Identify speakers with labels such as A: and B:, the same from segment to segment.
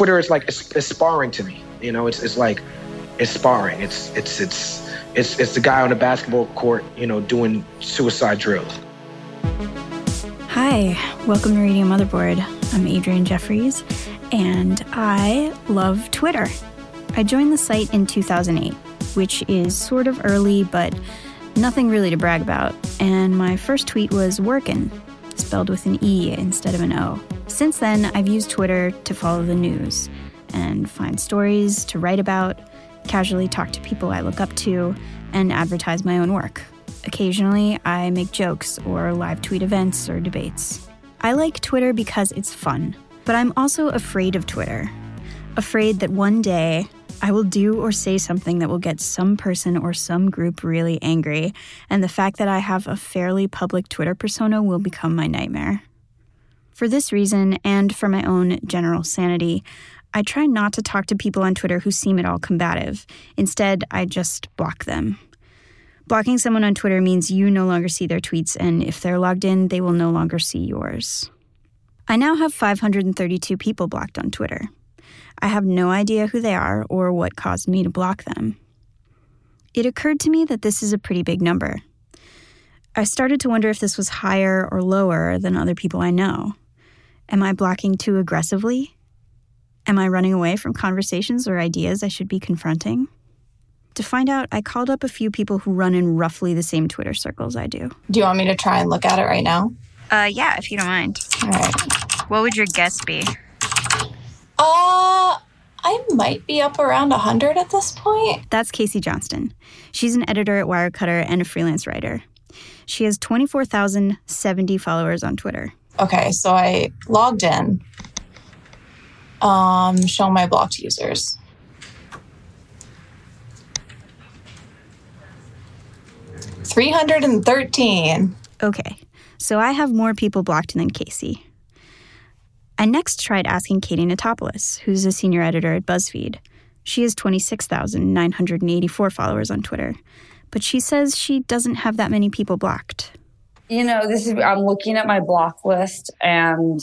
A: Twitter is like it's, it's sparring to me. You know, it's it's like it's sparring. It's it's it's it's it's the guy on the basketball court, you know, doing suicide drills.
B: Hi, welcome to Radio Motherboard. I'm Adrian Jeffries, and I love Twitter. I joined the site in 2008, which is sort of early, but nothing really to brag about. And my first tweet was workin', spelled with an E instead of an O. Since then, I've used Twitter to follow the news and find stories to write about, casually talk to people I look up to, and advertise my own work. Occasionally, I make jokes or live tweet events or debates. I like Twitter because it's fun, but I'm also afraid of Twitter. Afraid that one day I will do or say something that will get some person or some group really angry, and the fact that I have a fairly public Twitter persona will become my nightmare. For this reason, and for my own general sanity, I try not to talk to people on Twitter who seem at all combative. Instead, I just block them. Blocking someone on Twitter means you no longer see their tweets, and if they're logged in, they will no longer see yours. I now have 532 people blocked on Twitter. I have no idea who they are or what caused me to block them. It occurred to me that this is a pretty big number. I started to wonder if this was higher or lower than other people I know. Am I blocking too aggressively? Am I running away from conversations or ideas I should be confronting? To find out, I called up a few people who run in roughly the same Twitter circles I do.
C: Do you want me to try and look at it right now?
B: Uh, yeah, if you don't mind.
C: All right.
B: What would your guess be?
C: Uh, I might be up around 100 at this point.
B: That's Casey Johnston. She's an editor at Wirecutter and a freelance writer. She has 24,070 followers on Twitter.
C: Okay, so I logged in. Um, show my blocked users. Three hundred and thirteen.
B: Okay, so I have more people blocked than Casey. I next tried asking Katie Notopoulos, who's a senior editor at BuzzFeed. She has 26,984 followers on Twitter, but she says she doesn't have that many people blocked.
D: You know, this is, I'm looking at my block list, and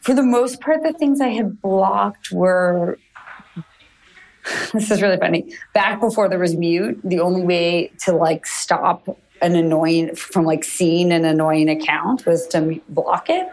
D: for the most part, the things I had blocked were. This is really funny. Back before there was mute, the only way to like stop an annoying from like seeing an annoying account was to block it.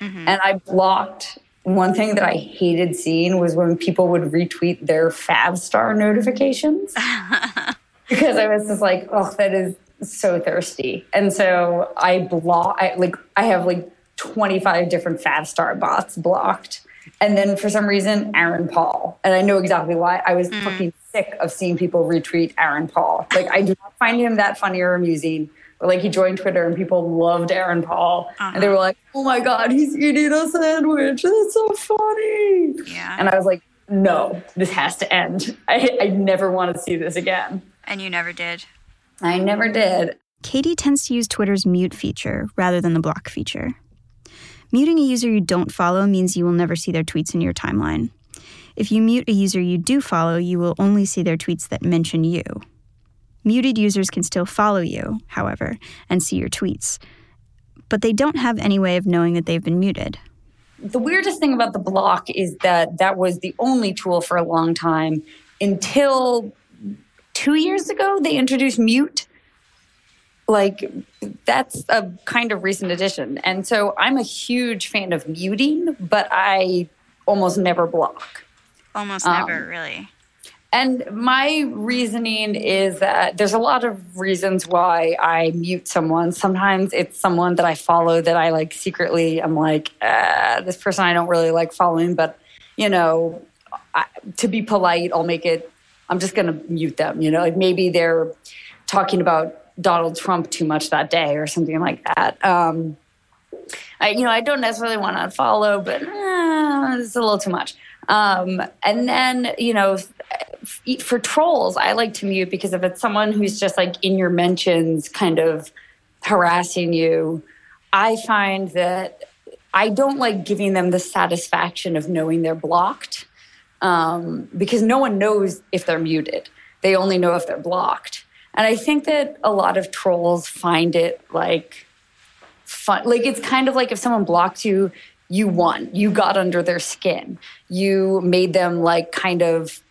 D: Mm-hmm. And I blocked one thing that I hated seeing was when people would retweet their Favstar notifications because I was just like, oh, that is so thirsty. And so I block, I, like, I have like 25 different Favstar bots blocked. And then for some reason, Aaron Paul. And I know exactly why. I was mm. fucking sick of seeing people retweet Aaron Paul. Like, I do not find him that funny or amusing. But like, he joined Twitter and people loved Aaron Paul. Uh-huh. And they were like, oh my God, he's eating a sandwich. That's so funny.
B: Yeah.
D: And I was like, no, this has to end. I, I never want to see this again.
B: And you never did.
D: I never did.
B: Katie tends to use Twitter's mute feature rather than the block feature. Muting a user you don't follow means you will never see their tweets in your timeline. If you mute a user you do follow, you will only see their tweets that mention you. Muted users can still follow you, however, and see your tweets, but they don't have any way of knowing that they've been muted.
D: The weirdest thing about the block is that that was the only tool for a long time until two years ago they introduced mute like that's a kind of recent addition. And so I'm a huge fan of muting, but I almost never block.
B: Almost um, never, really.
D: And my reasoning is that there's a lot of reasons why I mute someone. Sometimes it's someone that I follow that I like secretly, I'm like, uh, this person I don't really like following, but you know, I, to be polite, I'll make it, I'm just going to mute them. You know, like maybe they're talking about Donald Trump too much that day or something like that. Um, I, you know, I don't necessarily want to follow, but eh, it's a little too much. Um, and then, you know, for trolls, I like to mute because if it's someone who's just like in your mentions, kind of harassing you, I find that I don't like giving them the satisfaction of knowing they're blocked um, because no one knows if they're muted. They only know if they're blocked. And I think that a lot of trolls find it like fun. Like it's kind of like if someone blocked you, you won. You got under their skin. You made them like kind of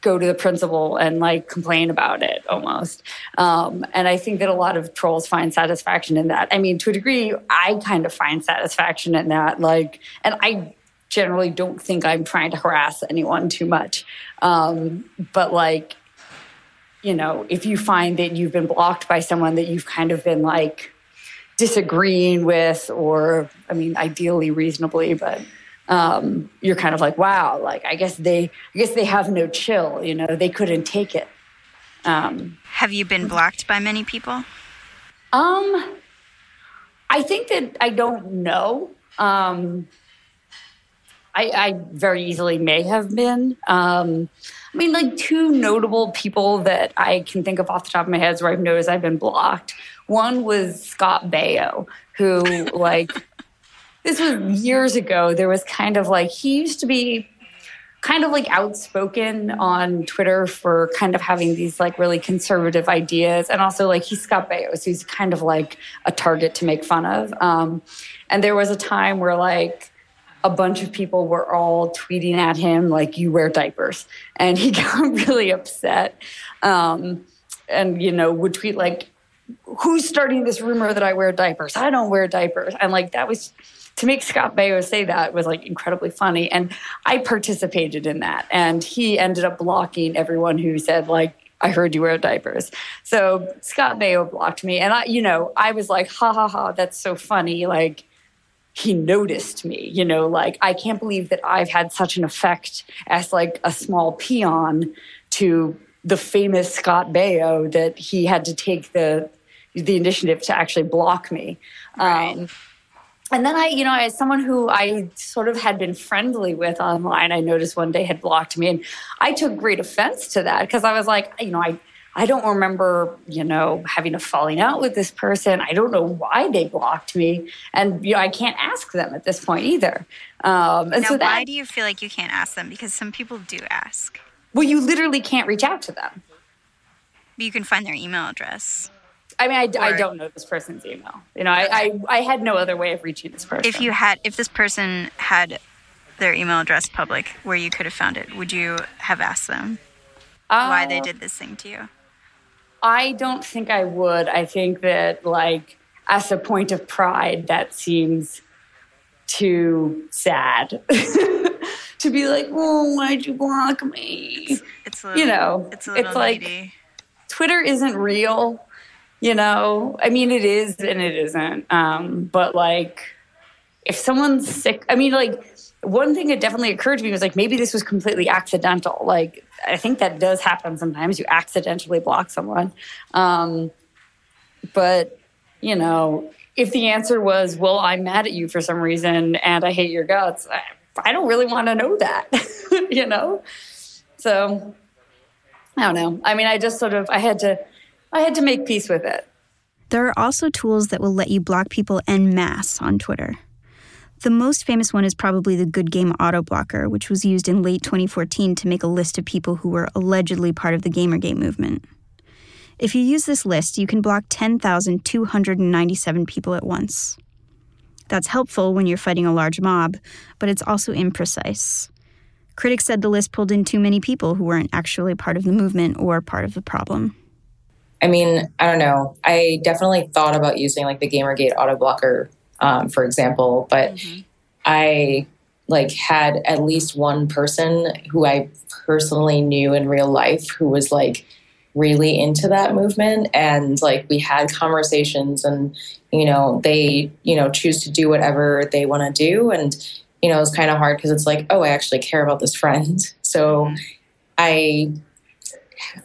D: go to the principal and like complain about it almost. Um, and I think that a lot of trolls find satisfaction in that. I mean, to a degree, I kind of find satisfaction in that. Like, and I generally don't think I'm trying to harass anyone too much. Um, but like, you know, if you find that you've been blocked by someone that you've kind of been like disagreeing with, or I mean, ideally reasonably, but um, you're kind of like, wow, like I guess they, I guess they have no chill. You know, they couldn't take it.
B: Um, have you been blocked by many people?
D: Um, I think that I don't know. Um, I, I very easily may have been. Um, I mean, like two notable people that I can think of off the top of my head where I've noticed I've been blocked. One was Scott Baio, who like this was years ago. There was kind of like he used to be kind of like outspoken on Twitter for kind of having these like really conservative ideas. And also like he's Scott Baio, so he's kind of like a target to make fun of. Um, and there was a time where like a bunch of people were all tweeting at him like you wear diapers and he got really upset um, and you know would tweet like who's starting this rumor that i wear diapers i don't wear diapers and like that was to make scott baio say that was like incredibly funny and i participated in that and he ended up blocking everyone who said like I heard you wear diapers. So Scott Baio blocked me. And I, you know, I was like, ha ha ha, that's so funny. Like, he noticed me you know like i can't believe that i've had such an effect as like a small peon to the famous scott baio that he had to take the the initiative to actually block me right. um, and then i you know as someone who i sort of had been friendly with online i noticed one day had blocked me and i took great offense to that because i was like you know i I don't remember, you know, having a falling out with this person. I don't know why they blocked me, and you know, I can't ask them at this point either.
B: Um, and now, so that, why do you feel like you can't ask them? Because some people do ask.
D: Well, you literally can't reach out to them.
B: But you can find their email address.
D: I mean, I, or, I don't know this person's email. You know, I, I, I had no other way of reaching this person.
B: If you had, if this person had their email address public where you could have found it, would you have asked them uh, why they uh, did this thing to you?
D: I don't think I would. I think that, like, as a point of pride, that seems too sad. to be like, oh, why'd you block me? It's, it's little, you know, it's, it's like Twitter isn't real. You know, I mean, it is and it isn't. Um, but like, if someone's sick, I mean, like, one thing that definitely occurred to me was like maybe this was completely accidental. Like I think that does happen sometimes. You accidentally block someone, um, but you know if the answer was well I'm mad at you for some reason and I hate your guts, I, I don't really want to know that. you know, so I don't know. I mean, I just sort of I had to I had to make peace with it.
E: There are also tools that will let you block people en masse on Twitter. The most famous one is probably the Good Game Auto Blocker, which was used in late 2014 to make a list of people who were allegedly part of the Gamergate movement. If you use this list, you can block 10,297 people at once. That's helpful when you're fighting a large mob, but it's also imprecise. Critics said the list pulled in too many people who weren't actually part of the movement or part of the problem.
F: I mean, I don't know. I definitely thought about using like the Gamergate auto blocker, um, for example, but mm-hmm. I like had at least one person who I personally knew in real life who was like really into that movement and like we had conversations and you know they you know choose to do whatever they want to do and you know it's kind of hard because it's like oh i actually care about this friend so mm-hmm. i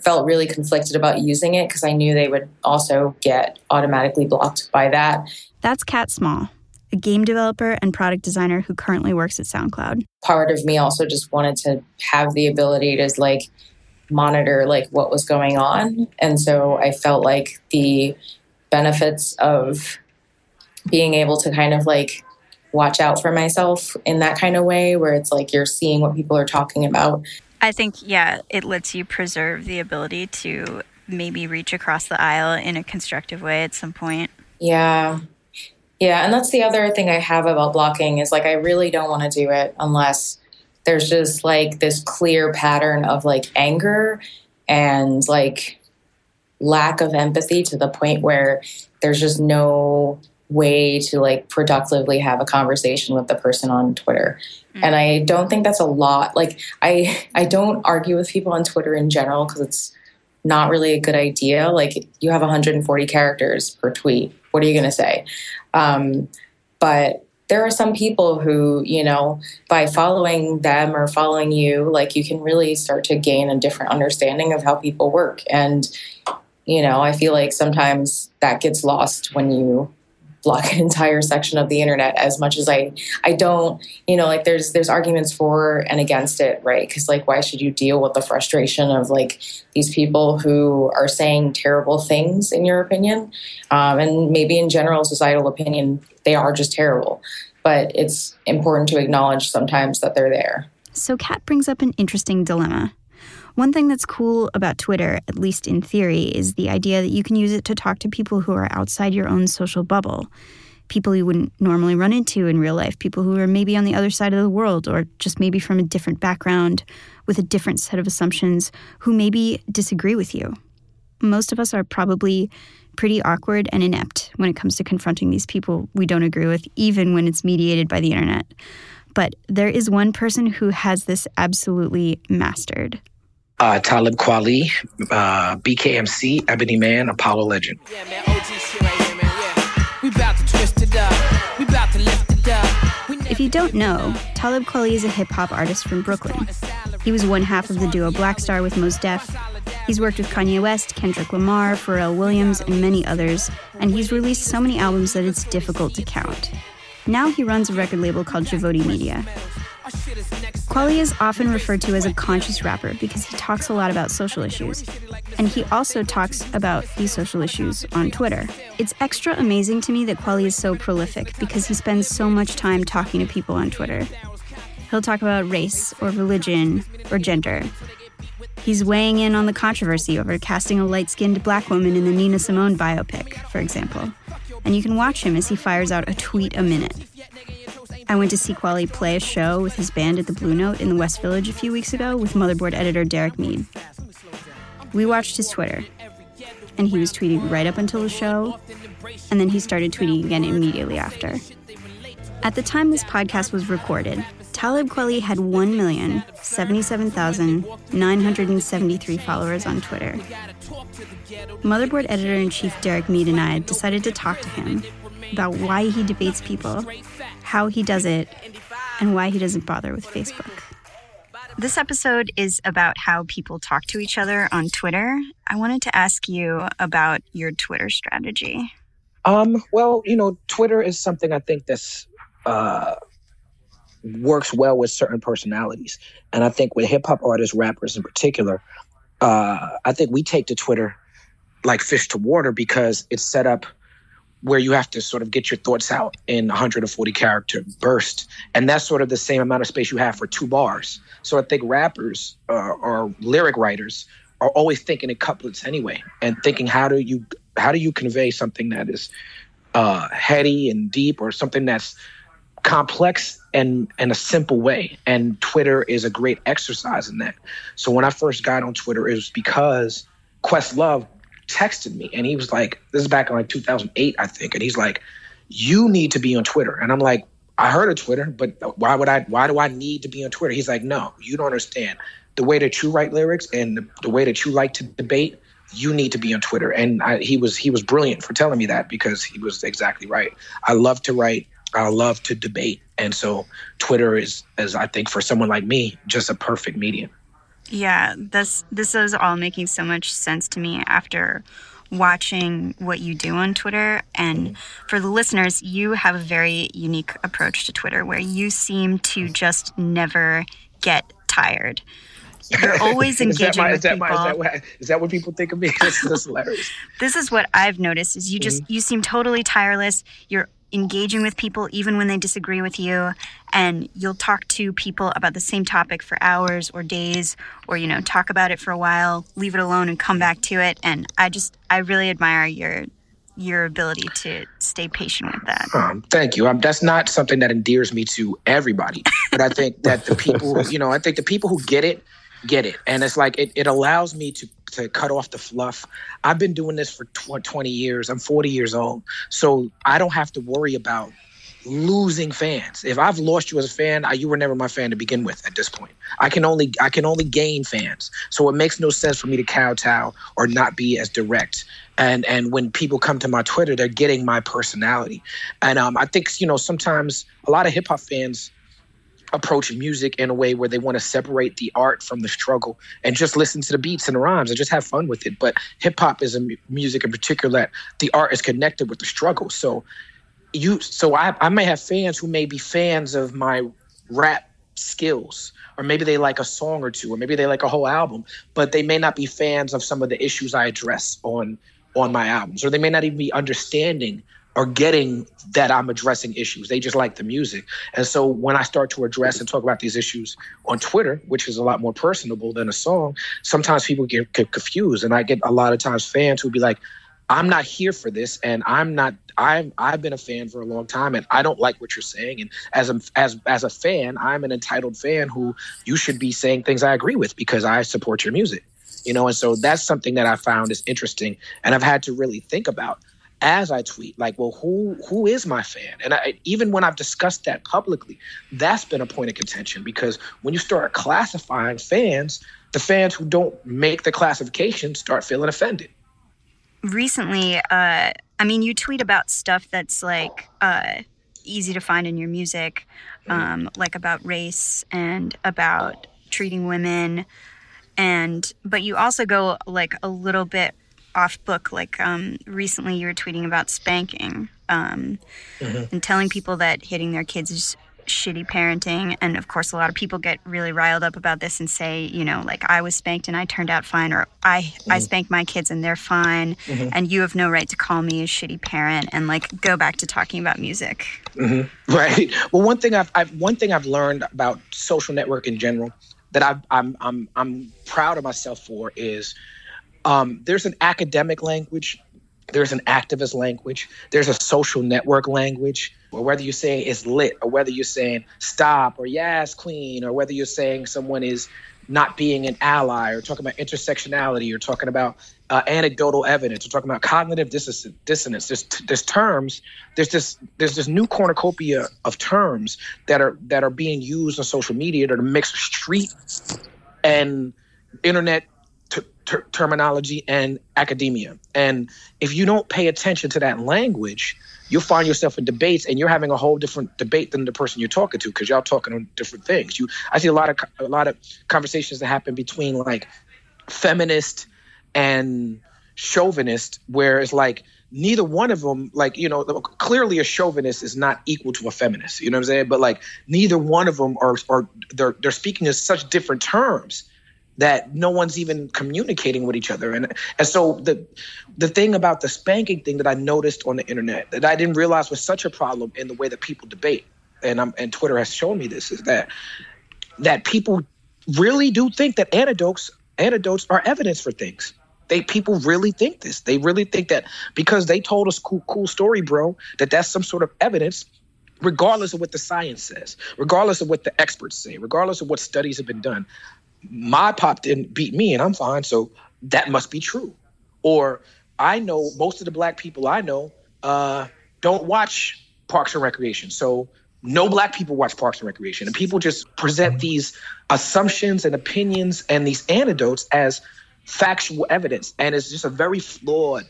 F: felt really conflicted about using it because I knew they would also get automatically blocked by that.
E: That's Kat Small, a game developer and product designer who currently works at SoundCloud.
F: Part of me also just wanted to have the ability to like monitor like what was going on. And so I felt like the benefits of being able to kind of like watch out for myself in that kind of way where it's like you're seeing what people are talking about
B: I think, yeah, it lets you preserve the ability to maybe reach across the aisle in a constructive way at some point.
F: Yeah. Yeah. And that's the other thing I have about blocking is like, I really don't want to do it unless there's just like this clear pattern of like anger and like lack of empathy to the point where there's just no way to like productively have a conversation with the person on Twitter. Mm-hmm. And I don't think that's a lot. Like I I don't argue with people on Twitter in general because it's not really a good idea. Like you have 140 characters per tweet. What are you going to say? Um, but there are some people who, you know, by following them or following you, like you can really start to gain a different understanding of how people work. And, you know, I feel like sometimes that gets lost when you block an entire section of the internet as much as I I don't you know like there's there's arguments for and against it right because like why should you deal with the frustration of like these people who are saying terrible things in your opinion um, and maybe in general societal opinion they are just terrible but it's important to acknowledge sometimes that they're there.
E: So Kat brings up an interesting dilemma. One thing that's cool about Twitter, at least in theory, is the idea that you can use it to talk to people who are outside your own social bubble. People you wouldn't normally run into in real life, people who are maybe on the other side of the world, or just maybe from a different background with a different set of assumptions who maybe disagree with you. Most of us are probably pretty awkward and inept when it comes to confronting these people we don't agree with, even when it's mediated by the internet. But there is one person who has this absolutely mastered
A: uh, Talib Kweli, uh, BKMC, Ebony Man, Apollo Legend. Yeah, man,
E: If you don't know, Talib Kweli is a hip hop artist from Brooklyn. He was one half of the duo Black Star with Mos Def. He's worked with Kanye West, Kendrick Lamar, Pharrell Williams, and many others, and he's released so many albums that it's difficult to count. Now he runs a record label called Javotti Media. Kweli is often referred to as a conscious rapper because he talks a lot about social issues. And he also talks about these social issues on Twitter. It's extra amazing to me that Kweli is so prolific because he spends so much time talking to people on Twitter. He'll talk about race or religion or gender. He's weighing in on the controversy over casting a light skinned black woman in the Nina Simone biopic, for example. And you can watch him as he fires out a tweet a minute. I went to see Kweli play a show with his band at the Blue Note in the West Village a few weeks ago with Motherboard editor Derek Mead. We watched his Twitter, and he was tweeting right up until the show, and then he started tweeting again immediately after. At the time this podcast was recorded, Talib Kweli had 1,077,973 followers on Twitter. Motherboard editor in chief Derek Mead and I decided to talk to him about why he debates people how he does it, and why he doesn't bother with Facebook.
B: This episode is about how people talk to each other on Twitter. I wanted to ask you about your Twitter strategy.
A: Um, well, you know, Twitter is something I think that's uh, works well with certain personalities, and I think with hip hop artists, rappers in particular, uh, I think we take to Twitter like fish to water because it's set up where you have to sort of get your thoughts out in 140 character burst. And that's sort of the same amount of space you have for two bars. So i think rappers uh, or lyric writers are always thinking in couplets anyway and thinking how do you how do you convey something that is uh, heady and deep or something that's complex and in a simple way. And twitter is a great exercise in that. So when i first got on twitter it was because questlove texted me and he was like, this is back in like 2008, I think. And he's like, you need to be on Twitter. And I'm like, I heard of Twitter, but why would I, why do I need to be on Twitter? He's like, no, you don't understand. The way that you write lyrics and the, the way that you like to debate, you need to be on Twitter. And I, he was, he was brilliant for telling me that because he was exactly right. I love to write. I love to debate. And so Twitter is, as I think for someone like me, just a perfect medium.
B: Yeah, this this is all making so much sense to me after watching what you do on Twitter. And for the listeners, you have a very unique approach to Twitter where you seem to just never get tired. You're always engaging
A: my,
B: with
A: is
B: people.
A: My, is, that what, is that what people think of me? this is hilarious.
B: This is what I've noticed is you just mm-hmm. you seem totally tireless. You're engaging with people even when they disagree with you and you'll talk to people about the same topic for hours or days or you know talk about it for a while leave it alone and come back to it. And i just i really admire your your ability to stay patient with that.
A: Um, thank you. Um, that's not something that endears me to everybody but i think that the people you know i think the people who get it get it. And it's like it, it allows me to to cut off the fluff. I've been doing this for 20 years. I'm 40 years old. So I don't have to worry about losing fans. If I've lost you as a fan, I, you were never my fan to begin with at this point. I can only I can only gain fans. So it makes no sense for me to kowtow or not be as direct. And and when people come to my Twitter, they're getting my personality. And um, I think you know sometimes a lot of hip hop fans approach music in a way where they want to separate the art from the struggle and just listen to the beats and the rhymes and just have fun with it. But hip hop is a m- music in particular that the art is connected with the struggle. So you, so I, I may have fans who may be fans of my rap skills or maybe they like a song or two or maybe they like a whole album but they may not be fans of some of the issues i address on on my albums or they may not even be understanding are getting that I'm addressing issues. They just like the music. And so when I start to address and talk about these issues on Twitter, which is a lot more personable than a song, sometimes people get, get confused. And I get a lot of times fans who be like, I'm not here for this, and I'm not. I've I've been a fan for a long time, and I don't like what you're saying. And as a as as a fan, I'm an entitled fan who you should be saying things I agree with because I support your music, you know. And so that's something that I found is interesting, and I've had to really think about as I tweet, like, well, who who is my fan? And I, even when I've discussed that publicly, that's been a point of contention because when you start classifying fans, the fans who don't make the classification start feeling offended.
B: Recently, uh, I mean, you tweet about stuff that's like uh, easy to find in your music, um, like about race and about treating women, and but you also go like a little bit off book. Like um, recently, you were tweeting about spanking um, mm-hmm. and telling people that hitting their kids is shitty parenting. And of course, a lot of people get really riled up about this and say, you know, like I was spanked and I turned out fine, or I mm-hmm. I spanked my kids and they're fine, mm-hmm. and you have no right to call me a shitty parent. And like go back to talking about music.
A: Mm-hmm. Right. Well, one thing I've, I've one thing I've learned about social network in general that I've, I'm I'm I'm proud of myself for is um, there's an academic language, there's an activist language, there's a social network language, or whether you're saying it's lit, or whether you're saying stop, or yes, queen, or whether you're saying someone is not being an ally, or talking about intersectionality, or talking about uh, anecdotal evidence, or talking about cognitive dissonance. There's, there's terms. There's this there's this new cornucopia of terms that are that are being used on social media that are mixed street and internet ter- terminology and academia. And if you don't pay attention to that language, you'll find yourself in debates and you're having a whole different debate than the person you're talking to because y'all talking on different things. You, I see a lot of a lot of conversations that happen between like feminist and chauvinist, where it's like neither one of them, like you know, clearly a chauvinist is not equal to a feminist. You know what I'm saying? But like neither one of them are, are they're they're speaking in such different terms that no one's even communicating with each other. And and so the the thing about the spanking thing that I noticed on the internet that I didn't realize was such a problem in the way that people debate, and I'm, and Twitter has shown me this is that that people really do think that anecdotes anecdotes are evidence for things. They people really think this. They really think that because they told us cool cool story, bro, that that's some sort of evidence regardless of what the science says, regardless of what the experts say, regardless of what studies have been done my pop didn't beat me and I'm fine, so that must be true. Or I know most of the black people I know uh, don't watch Parks and Recreation. So no black people watch Parks and Recreation. And people just present these assumptions and opinions and these anecdotes as factual evidence. And it's just a very flawed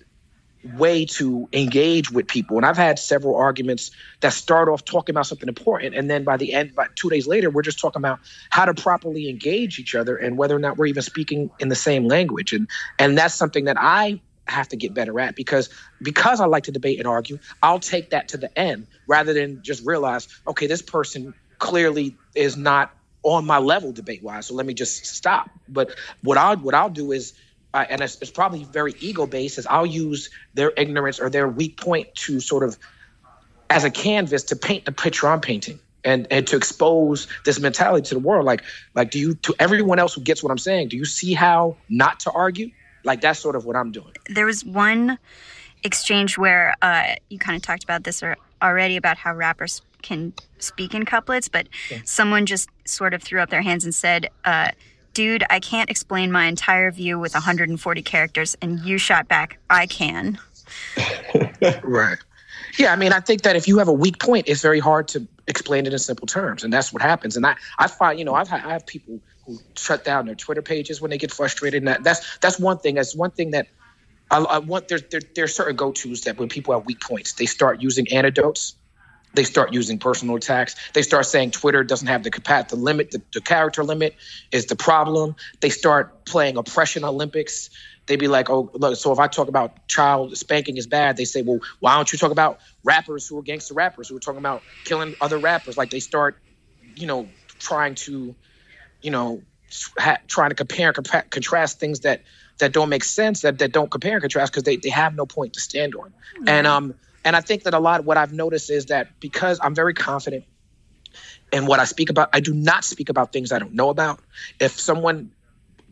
A: way to engage with people. And I've had several arguments that start off talking about something important, and then by the end, by two days later, we're just talking about how to properly engage each other and whether or not we're even speaking in the same language. And and that's something that I have to get better at because because I like to debate and argue, I'll take that to the end rather than just realize, okay, this person clearly is not on my level debate wise, so let me just stop. But what I'll what I'll do is uh, and it's, it's, probably very ego based, is I'll use their ignorance or their weak point to sort of as a canvas to paint the picture I'm painting and and to expose this mentality to the world. Like like do you to everyone else who gets what I'm saying? Do you see how not to argue? Like that's sort of what I'm doing.
B: There was one exchange where uh, you kind of talked about this already about how rappers can speak in couplets, but yeah. someone just sort of threw up their hands and said. Uh, dude, I can't explain my entire view with 140 characters. And you shot back, I can.
A: right. Yeah, I mean, I think that if you have a weak point, it's very hard to explain it in simple terms, and that's what happens. And I, I find, you know, I've had, I have people who shut down their Twitter pages when they get frustrated, and that, that's that's one thing. That's one thing that I, I want. There, there, there are certain go tos that when people have weak points, they start using anecdotes they start using personal attacks. They start saying Twitter doesn't have the capacity, the limit, the, the, character limit is the problem. They start playing oppression Olympics. They'd be like, oh, look, so if I talk about child spanking is bad, they say, well, why don't you talk about rappers who are gangster rappers who are talking about killing other rappers? Like they start, you know, trying to, you know, ha- trying to compare and compa- contrast things that that don't make sense, that, that don't compare and contrast because they, they have no point to stand on. And um and I think that a lot of what I've noticed is that because I'm very confident in what I speak about, I do not speak about things I don't know about. If someone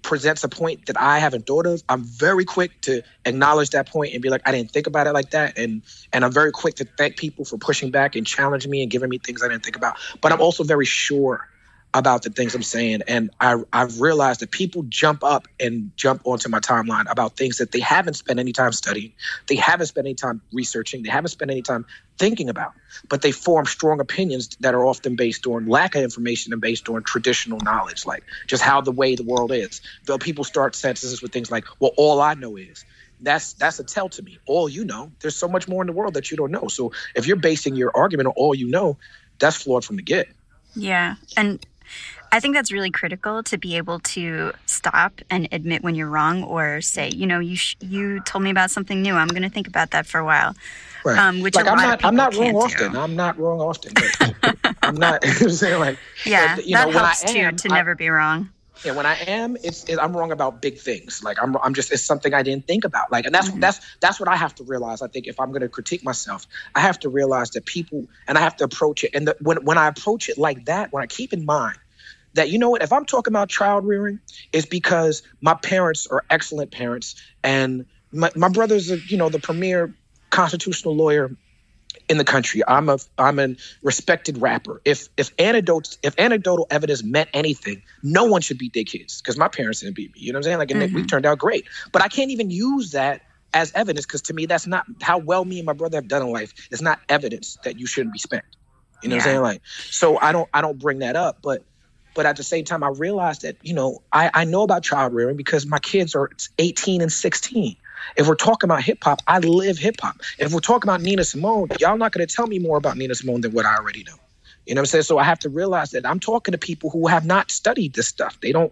A: presents a point that I haven't thought of, I'm very quick to acknowledge that point and be like, I didn't think about it like that. And and I'm very quick to thank people for pushing back and challenging me and giving me things I didn't think about. But I'm also very sure about the things I'm saying. And I, I've realized that people jump up and jump onto my timeline about things that they haven't spent any time studying, they haven't spent any time researching, they haven't spent any time thinking about, but they form strong opinions that are often based on lack of information and based on traditional knowledge, like just how the way the world is. Though people start sentences with things like, well, all I know is that's that's a tell to me. All you know, there's so much more in the world that you don't know. So if you're basing your argument on all you know, that's flawed from the get.
B: Yeah, and I think that's really critical to be able to stop and admit when you're wrong, or say, you know, you sh- you told me about something new. I'm going to think about that for a while.
A: Right. Um, which like I'm not I'm not wrong often. I'm not wrong often. I'm not saying like
B: yeah. But, you that know, helps when I am, too to I, never be wrong.
A: Yeah, when I am, it's, it's, I'm wrong about big things. Like I'm I'm just it's something I didn't think about. Like, and that's mm-hmm. that's that's what I have to realize. I think if I'm going to critique myself, I have to realize that people and I have to approach it. And the, when when I approach it like that, when I keep in mind that you know what if i'm talking about child rearing it's because my parents are excellent parents and my, my brother's a, you know the premier constitutional lawyer in the country. I'm a i'm a respected rapper. If if anecdotes if anecdotal evidence meant anything no one should beat their kids because my parents didn't beat me you know what i'm saying? Like mm-hmm. we turned out great. But i can't even use that as evidence because to me that's not how well me and my brother have done in life. It's not evidence that you shouldn't be spanked. You know yeah. what i'm saying? Like so i don't i don't bring that up but but at the same time, I realized that, you know, I, I know about child rearing because my kids are 18 and 16. If we're talking about hip hop, I live hip hop. If we're talking about Nina Simone, y'all not going to tell me more about Nina Simone than what I already know. You know what I'm saying? So I have to realize that I'm talking to people who have not studied this stuff. They don't,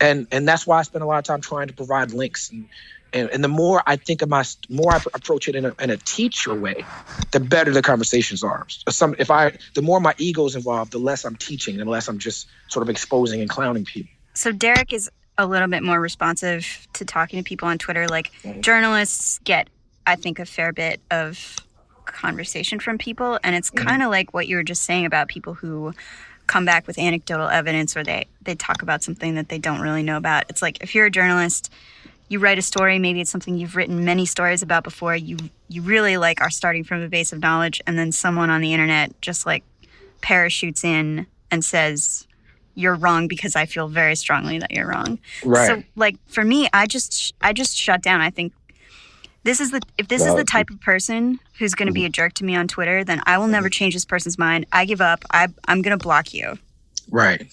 A: and and that's why I spend a lot of time trying to provide links and and, and the more I think of my, more I approach it in a, in a teacher way, the better the conversations are. Some, if I, the more my ego is involved, the less I'm teaching, and the less I'm just sort of exposing and clowning people.
B: So Derek is a little bit more responsive to talking to people on Twitter. Like mm-hmm. journalists get, I think, a fair bit of conversation from people, and it's mm-hmm. kind of like what you were just saying about people who come back with anecdotal evidence or they they talk about something that they don't really know about. It's like if you're a journalist you write a story maybe it's something you've written many stories about before you you really like are starting from a base of knowledge and then someone on the internet just like parachutes in and says you're wrong because I feel very strongly that you're wrong.
A: Right.
B: So like for me I just I just shut down. I think This is the if this is the type of person who's going to be a jerk to me on Twitter, then I will never mm-hmm. change this person's mind. I give up. I I'm going to block you.
A: Right.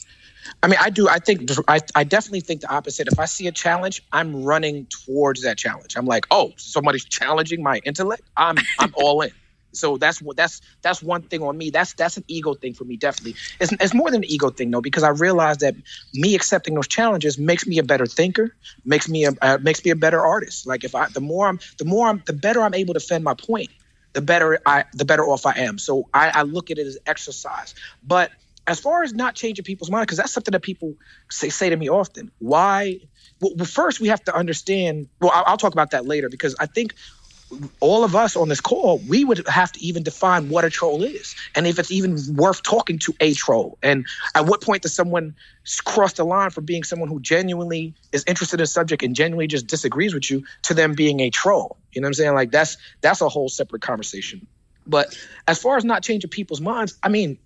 A: I mean, I do. I think I, I definitely think the opposite. If I see a challenge, I'm running towards that challenge. I'm like, oh, somebody's challenging my intellect. I'm I'm all in. So that's what that's that's one thing on me. That's that's an ego thing for me, definitely. It's, it's more than an ego thing though, because I realize that me accepting those challenges makes me a better thinker, makes me a uh, makes me a better artist. Like if I the more I'm the more I'm the better I'm able to defend my point, the better I the better off I am. So I, I look at it as exercise. But as far as not changing people's mind, because that's something that people say say to me often. Why? Well, first we have to understand. Well, I'll, I'll talk about that later because I think all of us on this call, we would have to even define what a troll is and if it's even worth talking to a troll. And at what point does someone cross the line from being someone who genuinely is interested in a subject and genuinely just disagrees with you to them being a troll? You know what I'm saying? Like that's that's a whole separate conversation. But as far as not changing people's minds, I mean,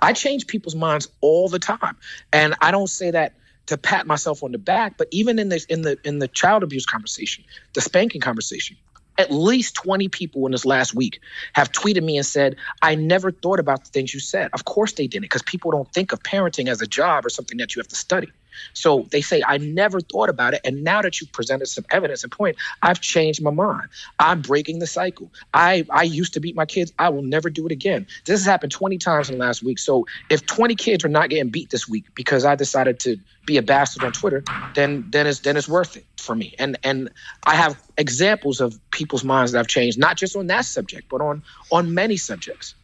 A: I change people's minds all the time. And I don't say that to pat myself on the back, but even in this in the in the child abuse conversation, the spanking conversation, at least 20 people in this last week have tweeted me and said, I never thought about the things you said. Of course they didn't, because people don't think of parenting as a job or something that you have to study. So they say, I never thought about it. And now that you've presented some evidence and point, I've changed my mind. I'm breaking the cycle. I, I used to beat my kids. I will never do it again. This has happened 20 times in the last week. So if 20 kids are not getting beat this week because I decided to be a bastard on Twitter, then then it's then it's worth it for me. And and I have examples of people's minds that have changed, not just on that subject, but on on many subjects.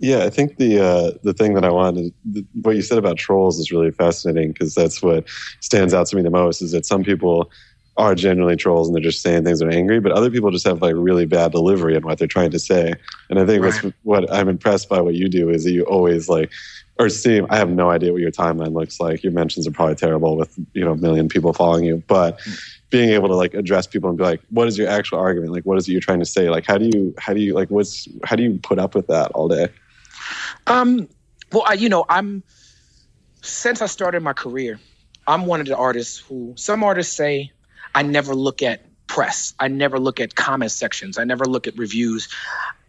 G: Yeah, I think the uh, the thing that I wanted, the, what you said about trolls is really fascinating because that's what stands out to me the most. Is that some people are genuinely trolls and they're just saying things that are angry, but other people just have like really bad delivery in what they're trying to say. And I think right. that's what I'm impressed by. What you do is that you always like, or see, I have no idea what your timeline looks like. Your mentions are probably terrible with you know a million people following you, but being able to like address people and be like, what is your actual argument? Like, what is it you're trying to say? Like, how do you how do you like what's how do you put up with that all day?
A: Um, well, I, you know, I'm since I started my career, I'm one of the artists who some artists say I never look at press. I never look at comment sections. I never look at reviews.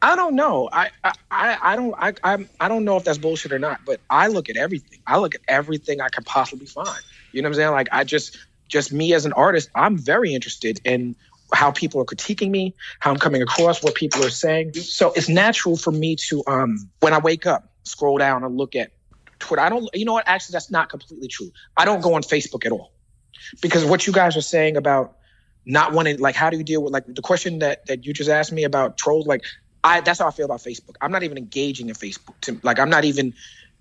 A: I don't know. I I, I don't I I'm, I don't know if that's bullshit or not. But I look at everything. I look at everything I can possibly find. You know what I'm saying? Like I just just me as an artist, I'm very interested in how people are critiquing me, how I'm coming across, what people are saying. So it's natural for me to, um, when I wake up, scroll down and look at Twitter. I don't, you know what? Actually, that's not completely true. I don't go on Facebook at all because what you guys are saying about not wanting, like, how do you deal with, like, the question that that you just asked me about trolls, like, I that's how I feel about Facebook. I'm not even engaging in Facebook. To, like, I'm not even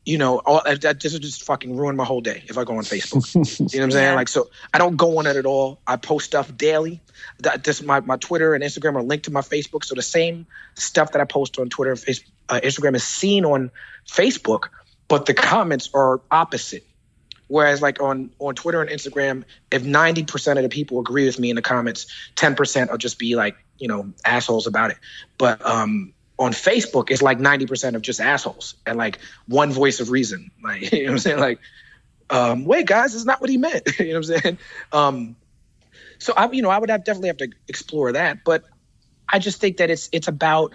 A: you know, all, that this would just fucking ruin my whole day if I go on Facebook. you know what I'm saying? Like, so I don't go on it at all. I post stuff daily. That this my my Twitter and Instagram are linked to my Facebook, so the same stuff that I post on Twitter and Facebook, uh, Instagram is seen on Facebook, but the comments are opposite. Whereas, like on on Twitter and Instagram, if 90% of the people agree with me in the comments, 10% will just be like, you know, assholes about it. But um, on Facebook, it's like 90% of just assholes and like one voice of reason. Like, you know what I'm saying? Like, um, wait, guys, it's not what he meant. you know what I'm saying? Um, so I, you know, I would have definitely have to explore that, but I just think that it's it's about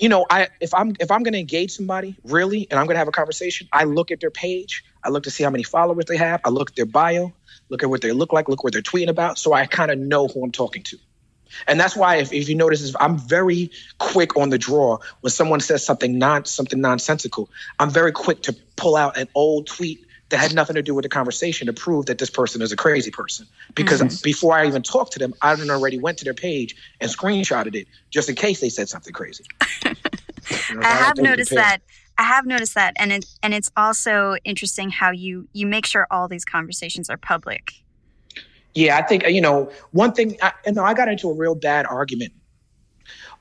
A: You know, I if I'm if I'm to engage somebody really, and I'm to have a conversation, I look at their page. I look to see how many followers they have. I look at their bio, look at what they look like, look what they're tweeting about, so I kind of know who I'm talking to. And that's why, if, if you notice, I'm very quick on the draw when someone says something non something nonsensical. I'm very quick to pull out an old tweet that had nothing to do with the conversation to prove that this person is a crazy person. Because mm-hmm. before I even talked to them, I already went to their page and screenshotted it just in case they said something crazy.
B: You know, I have noticed that. I have noticed that, and it and it's also interesting how you you make sure all these conversations are public.
A: Yeah, I think you know one thing. I, you know, I got into a real bad argument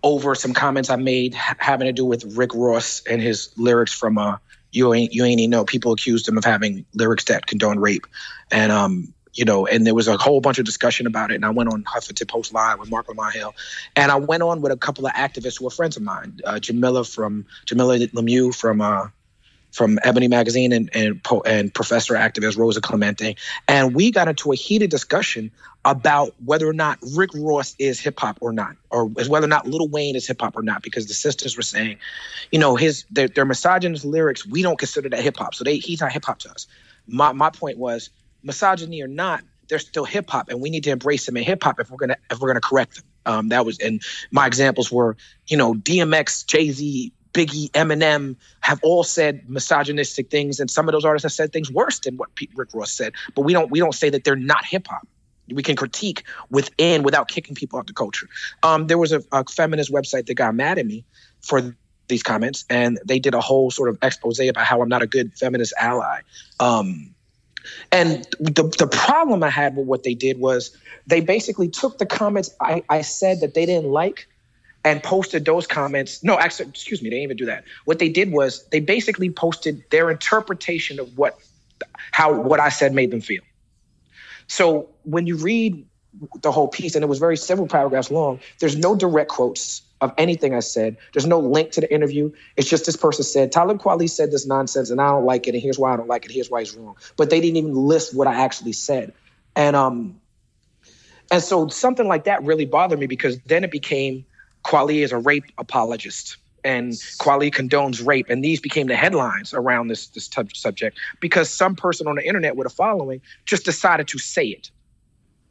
A: over some comments I made having to do with Rick Ross and his lyrics from uh, "You Ain't You Ain't Even Know." People accused him of having lyrics that condone rape, and um, you know, and there was a whole bunch of discussion about it. And I went on Huffington Post Live with Marc Lamont Hill, and I went on with a couple of activists who are friends of mine, uh, Jamilah from Jamilah Lemieux from uh, from Ebony Magazine and and, and professor activist Rosa Clemente, and we got into a heated discussion about whether or not Rick Ross is hip hop or not, or whether or not Lil Wayne is hip hop or not, because the sisters were saying, you know, his their, their misogynist lyrics, we don't consider that hip hop, so they he's not hip hop to us. My my point was misogyny or not, they're still hip hop, and we need to embrace them in hip hop if we're gonna if we're gonna correct them. Um, that was and my examples were, you know, DMX, Jay Z, Biggie, Eminem have all said misogynistic things, and some of those artists have said things worse than what Pete Rick Ross said. But we don't we don't say that they're not hip hop. We can critique within without kicking people out the culture. Um, there was a, a feminist website that got mad at me for these comments, and they did a whole sort of expose about how I'm not a good feminist ally. Um, and the, the problem I had with what they did was they basically took the comments I, I said that they didn't like and posted those comments. No, actually, excuse me, they didn't even do that. What they did was they basically posted their interpretation of what how what I said made them feel. So when you read the whole piece, and it was very several paragraphs long, there's no direct quotes of anything I said. There's no link to the interview. It's just this person said, Talib Kweli said this nonsense and I don't like it, and here's why I don't like it, here's why he's wrong. But they didn't even list what I actually said. And um and so something like that really bothered me because then it became Kweli is a rape apologist and Kweli condones rape. And these became the headlines around this this t- subject because some person on the internet with a following just decided to say it.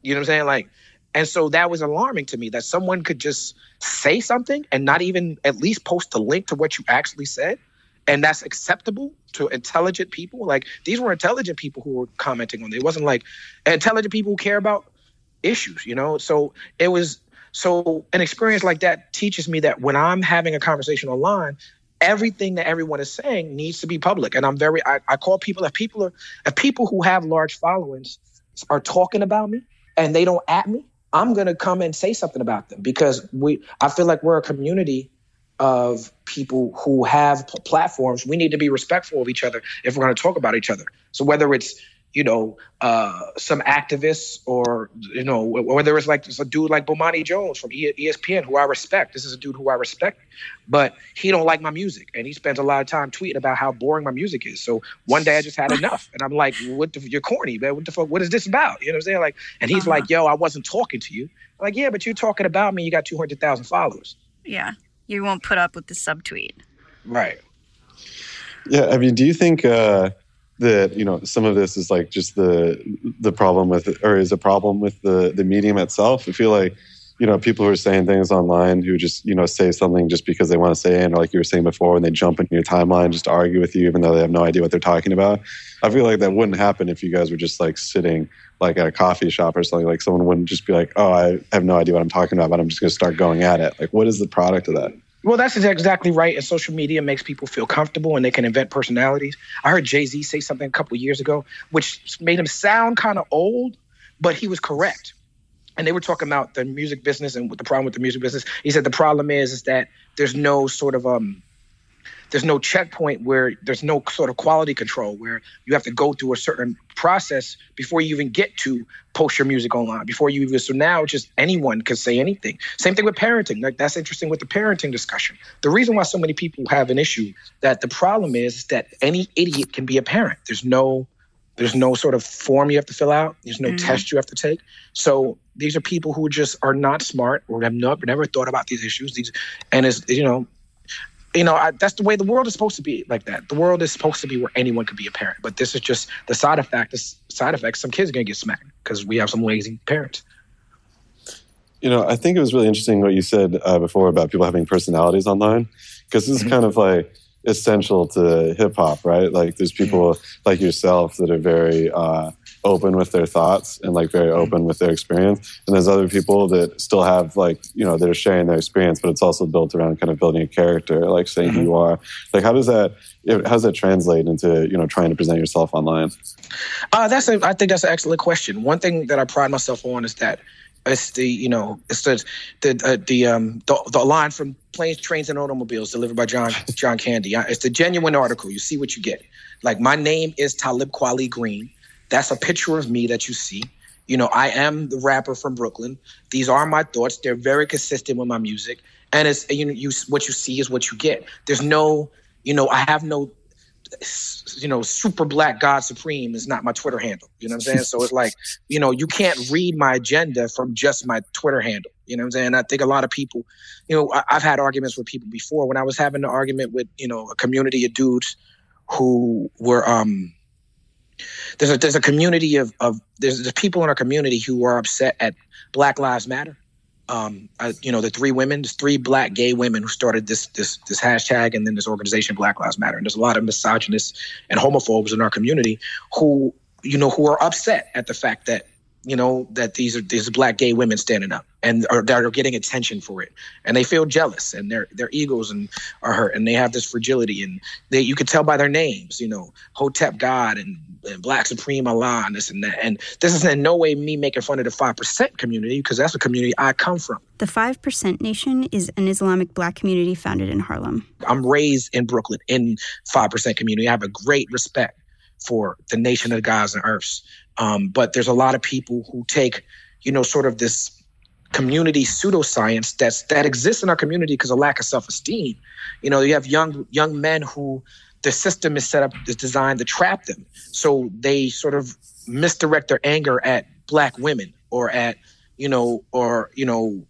A: You know what I'm saying? Like and so that was alarming to me that someone could just say something and not even at least post a link to what you actually said. And that's acceptable to intelligent people. Like these were intelligent people who were commenting on it. It wasn't like intelligent people who care about issues, you know? So it was so an experience like that teaches me that when I'm having a conversation online, everything that everyone is saying needs to be public. And I'm very I, I call people if people are if people who have large followings are talking about me and they don't at me, I'm to come and say something about them because we I feel like we're a community of people who have platforms. We need to be respectful of each other if we're to talk about each other. So whether it's you know, uh, some activists or, you know, whether it's like a dude like Bomani Jones from ESPN, who I respect. This is a dude who I respect, but he don't like my music. And he spends a lot of time tweeting about how boring my music is. So one day I just had enough. And I'm like, what the, you're corny, man. What the fuck, what is this about? You know what I'm saying? Like, and he's uh-huh. like, yo, I wasn't talking to you. I'm like, yeah, but you're talking about me. You got 200,000 followers.
B: Yeah. You won't put up with the subtweet.
A: Right.
G: Yeah. I mean, do you think, uh, that you know some of this is like just the the problem with or is a problem with the the medium itself. I feel like you know people who are saying things online who just you know say something just because they want to say it or like you were saying before when they jump into your timeline just to argue with you even though they have no idea what they're talking about i feel like that wouldn't happen if you guys were just like sitting like at a coffee shop or something. Like someone wouldn't just be like oh i have no idea what i'm talking about but i'm just going to start going at it. Like what is the product of that
A: well, that's exactly right. And social media makes people feel comfortable and they can invent personalities. I heard Jay Z say something a couple years ago, which made him sound kind of old, but he was correct. And they were talking about the music business and the problem with the music business. He said the problem is is that there's no sort of um there's no checkpoint where there's no sort of quality control where you have to go through a certain process before you even get to post your music online before you even so now just anyone can say anything. Same thing with parenting like that's interesting with the parenting discussion. The reason why so many people have an issue that the problem is that any idiot can be a parent. There's no there's no sort of form you have to fill out. There's no mm-hmm. test you have to take. So these are people who just are not smart or have never, never thought about these issues. These and is you know you know, I, that's the way the world is supposed to be like that. The world is supposed to be where anyone could be a parent, but this is just the side effect. This side effect. Some kids are gonna get smacked because we have some lazy parents.
G: You know, I think it was really interesting what you said uh, before about people having personalities online, because this is mm-hmm. kind of like essential to hip hop, right? Like, there's people mm-hmm. like yourself that are very uh, open with their thoughts and like very open with their experience. And there's other people that still have like, you know, they're sharing their experience, but it's also built around kind of building a character, like saying mm-hmm. who you are. Like, how does that, how does that translate into, you know, trying to present yourself online?
A: Uh, that's a, I think that's an excellent question. One thing that I pride myself on is that it's the you know it's the the uh, the um the, the line from planes, trains, and automobiles delivered by John John Candy. It's the genuine article. You see what you get. Like my name is Talib Kweli Green. That's a picture of me that you see. You know, I am the rapper from Brooklyn. These are my thoughts. They're very consistent with my music, and it's you know you what you see is what you get. There's no you know I have no you know, super black God supreme is not my Twitter handle. You know what I'm saying? so it's like, you know, you can't read my agenda from just my Twitter handle. You know what I'm saying? I think a lot of people, you know, I, have had arguments with people before. When I was having an argument with, you know, a community of dudes who were, um, there's a there's a community of of there's, there's people in our community who are upset at Black Lives Matter um, I, you know, the three women, there's three black gay women who started this this this hashtag and then this organization Black Lives Matter. And there's a lot of misogynists and homophobes in our community who, you know, who are upset at the fact that you know that these are these black gay women standing up and are that are getting attention for it and they feel jealous and their their egos and are hurt and they have this fragility and they you can tell by their names you know hotep god and, and black supreme allah and this and that. And this is in no way me making fun of the 5% community because that's a community i come from.
E: The 5% nation is an islamic black community founded in harlem.
A: I'm raised in brooklyn in 5% community. I have a great respect for the nation of gods and earths. Um, but there's a lot of people who take, you know, sort of this community pseudoscience that's that exists in our community because of lack of self-esteem. You know, you have young young men who the system is set up is designed to trap them. So they sort of misdirect their anger at black women or at, you know, or, you know,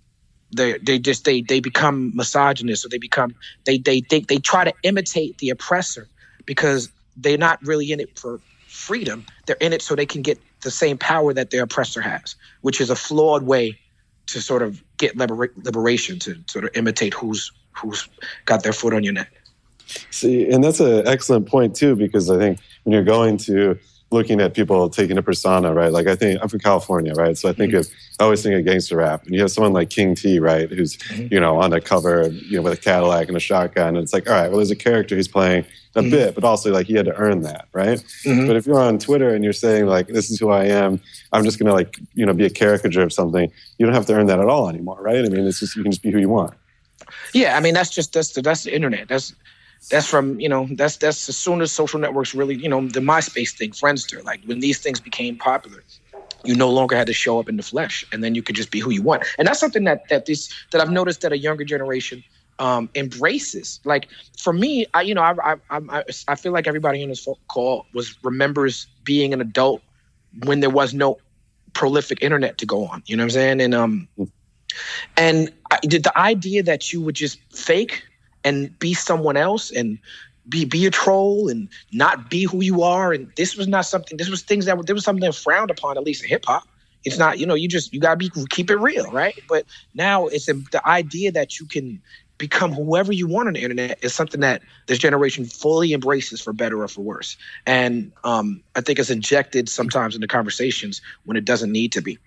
A: they they just they they become misogynist or they become they they think they, try to imitate the oppressor because they're not really in it for freedom. They're in it so they can get the same power that their oppressor has, which is a flawed way to sort of get libera- liberation to sort of imitate who's who's got their foot on your neck.
G: See, and that's an excellent point too, because I think when you're going to looking at people taking a persona, right? Like I think I'm from California, right? So I think mm-hmm. of I always think of gangster rap, and you have someone like King T, right, who's mm-hmm. you know on the cover, you know, with a Cadillac and a shotgun, and it's like, all right, well, there's a character who's playing a mm-hmm. bit, but also like he had to earn that, right? Mm-hmm. But if you're on Twitter and you're saying like, this is who I am, I'm just gonna like you know be a caricature of something, you don't have to earn that at all anymore, right? I mean, it's just you can just be who you want.
A: Yeah, I mean that's just that's the that's the internet. That's that's from you know that's that's as soon as social networks really you know the MySpace thing, Friendster, like when these things became popular, you no longer had to show up in the flesh, and then you could just be who you want. And that's something that that this that I've noticed that a younger generation um, embraces. Like for me, I you know I, I I I feel like everybody in this call was remembers being an adult when there was no prolific internet to go on. You know what I'm saying? And um, and I, did the idea that you would just fake and be someone else and be be a troll and not be who you are. And this was not something this was things that were there was something frowned upon at least in hip hop. It's not you know you just you gotta be keep it real right? But now it's a, the idea that you can become whoever you want on the internet is something that this generation fully embraces for better or for worse. And um, i think it's injected sometimes into conversations when it doesn't need to be.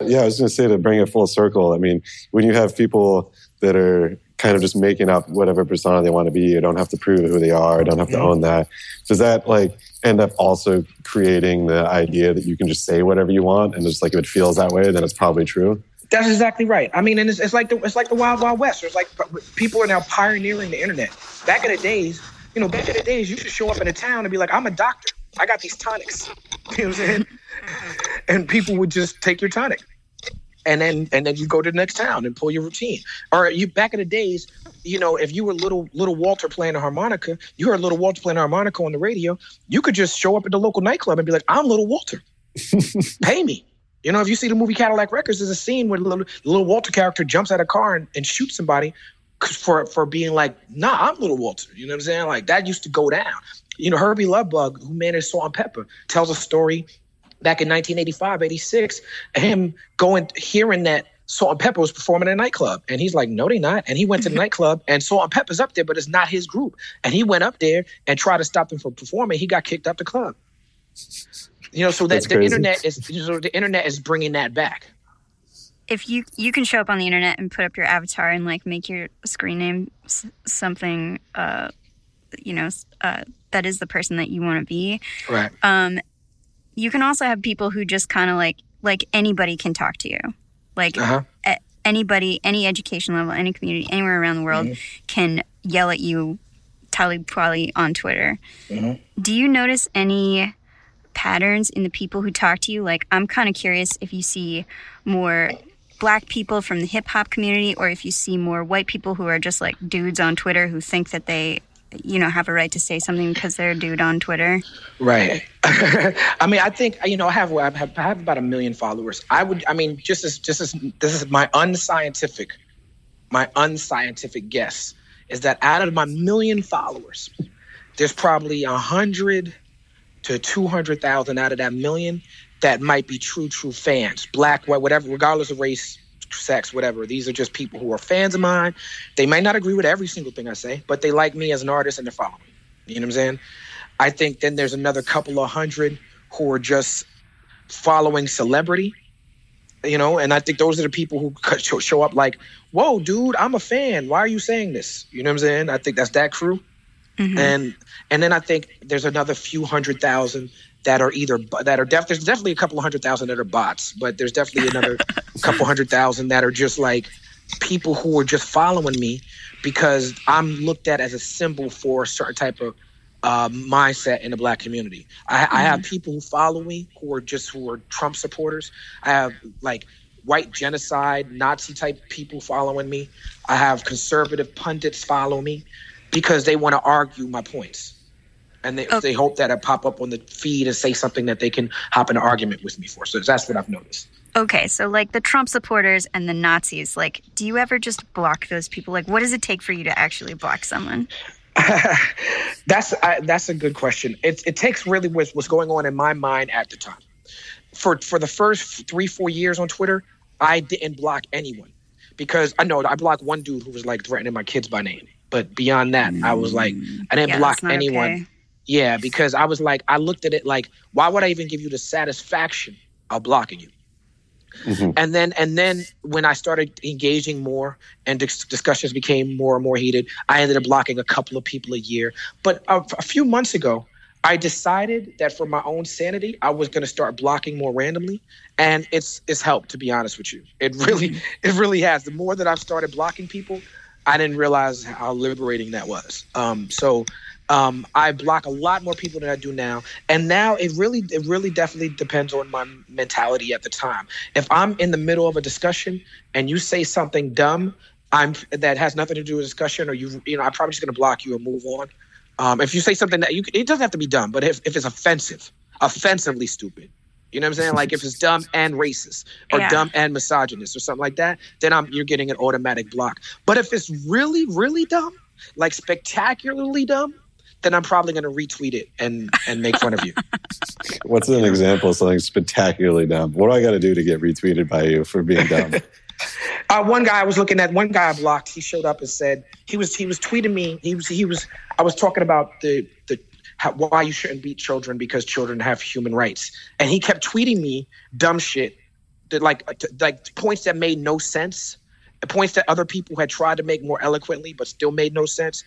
G: Yeah i was going to say to bring it full circle i mean when you have people that are kind of just making up whatever persona they want to be. You don't have to prove who they are. don't have to own that. Does that like end up also creating the idea that you can just say whatever you want and just like if it feels that way, then it's probably true?
A: That's exactly right. I mean, and it's, it's like the it's like the wild wild west. It's like people are now pioneering the internet. Back in the days, you know, back in the days, you should show up in a town and be like, "I'm a doctor. I got these tonics." You know what I'm saying? And people would just take your tonic and then and then you go to the next town and pull your routine. Or you back in the days, you know, if you were little little Walter playing a harmonica, you heard little Walter playing a harmonica on the radio, you could just show up at the local nightclub and be like, "I'm little Walter, pay me." You know, if you see the movie Cadillac Records, there's a scene where the little, little Walter character jumps out of a car and, and shoots somebody for for being like, "Nah, I'm little Walter." You know what I'm saying? Like that used to go down. You know, Hurby Luv Bug, who managed Salt-N-Pepa, tells a story back in 1985, 86, him going, hearing that Salt-N-Pepa was performing in a nightclub. And he's like, no, they not. And he went to the nightclub and Salt-N-Pepa's up there, but it's not his group. And he went up there and tried to stop them from performing. He got kicked out the club. You know, so that
G: That's
A: the
G: crazy.
A: internet is so the internet is bringing that back.
B: if you you can show up on the internet and put up your avatar and like make your screen name s- something uh you know uh that is the person that you want to be
A: Right.
B: um you can also have people who just kind of like like anybody can talk to you like
A: Uh huh.
B: a- anybody any education level any community anywhere around the world can yell at you tally probably on twitter
A: Mhm.
B: do you notice any patterns in the people who talk to you like i'm kind of curious if you see more black people from the hip hop community or if you see more white people who are just like dudes on twitter who think that they you know have a right to say something because they're a dude on twitter
A: Right. I mean, I think you know, I have I have, I have about a million followers. I would, I mean, just as just as this is my unscientific, my unscientific guess is that out of my million followers, there's probably a hundred to two hundred thousand out of that million that might be true, true fans, black, white, whatever, regardless of race, sex, whatever. These are just people who are fans of mine. They might not agree with every single thing I say, but they like me as an artist and they follow me. You know what I'm saying? I think then there's another couple of hundred who are just following celebrity, you know, and I think those are the people who show- show up like, "Whoa, dude, I'm a fan. Why are you saying this?" You know what I'm saying? I think that's that crew, mm-hmm. and and then I think there's another few hundred thousand that are either that are def- there's definitely a couple hundred thousand that are bots, but there's definitely another couple hundred thousand that are just like people who are just following me because I'm looked at as a symbol for a certain type of uh, mindset in the black community. I, I have people who follow me who are just who are Trump supporters. I have like white genocide, Nazi type people following me. I have conservative pundits follow me because they want to argue my points. And they, they hope that I pop up on the feed and say something that they can hop in an argument with me for. So that's what I've noticed.
B: Okay, so like the Trump supporters and the Nazis, like, do you ever just block those people? Like, what does it take for you to actually block someone?
A: that's I, that's a good question. It it takes really what's, what's going on in my mind at the time. For for the first three four years on Twitter, I didn't block anyone because I know I blocked one dude who was like threatening my kids by name. But beyond that, I was like I didn't
B: Yeah,
A: block anyone.
B: okay.
A: Yeah, because I was like I looked at it like why would I even give you the satisfaction of blocking you? Mm-hmm. and then and then when I started engaging more and dis- discussions became more and more heated, I ended up blocking a couple of people a year. But uh, a, a few months ago, I decided that for my own sanity, I was going to start blocking more randomly, and it's it's helped. To be honest with you, it really mm-hmm. it really has. The more that I've started blocking people, I didn't realize how liberating that was. Um, so um, I block a lot more people than I do now, and now it really, it really, definitely depends on my mentality at the time. If I'm in the middle of a discussion and you say something dumb, I'm that has nothing to do with discussion, or you, you know, I'm probably just gonna block you and move on. Um, if you say something that you, it doesn't have to be dumb, but if, if it's offensive, offensively stupid, you know what I'm saying? Like if it's dumb and racist or
B: Yeah.
A: dumb and misogynist or something like that, then I'm you're getting an automatic block. But if it's really, really dumb, like spectacularly dumb, then I'm probably going to retweet it and and make fun of you.
G: What's an example of something spectacularly dumb? What do I got to do to get retweeted by you for being dumb?
A: Uh, one guy I was looking at, one guy I blocked. He showed up and said he was he was tweeting me. He was he was I was talking about the the how, why you shouldn't beat children because children have human rights, and he kept tweeting me dumb shit, that like uh, like points that made no sense, points that other people had tried to make more eloquently but still made no sense.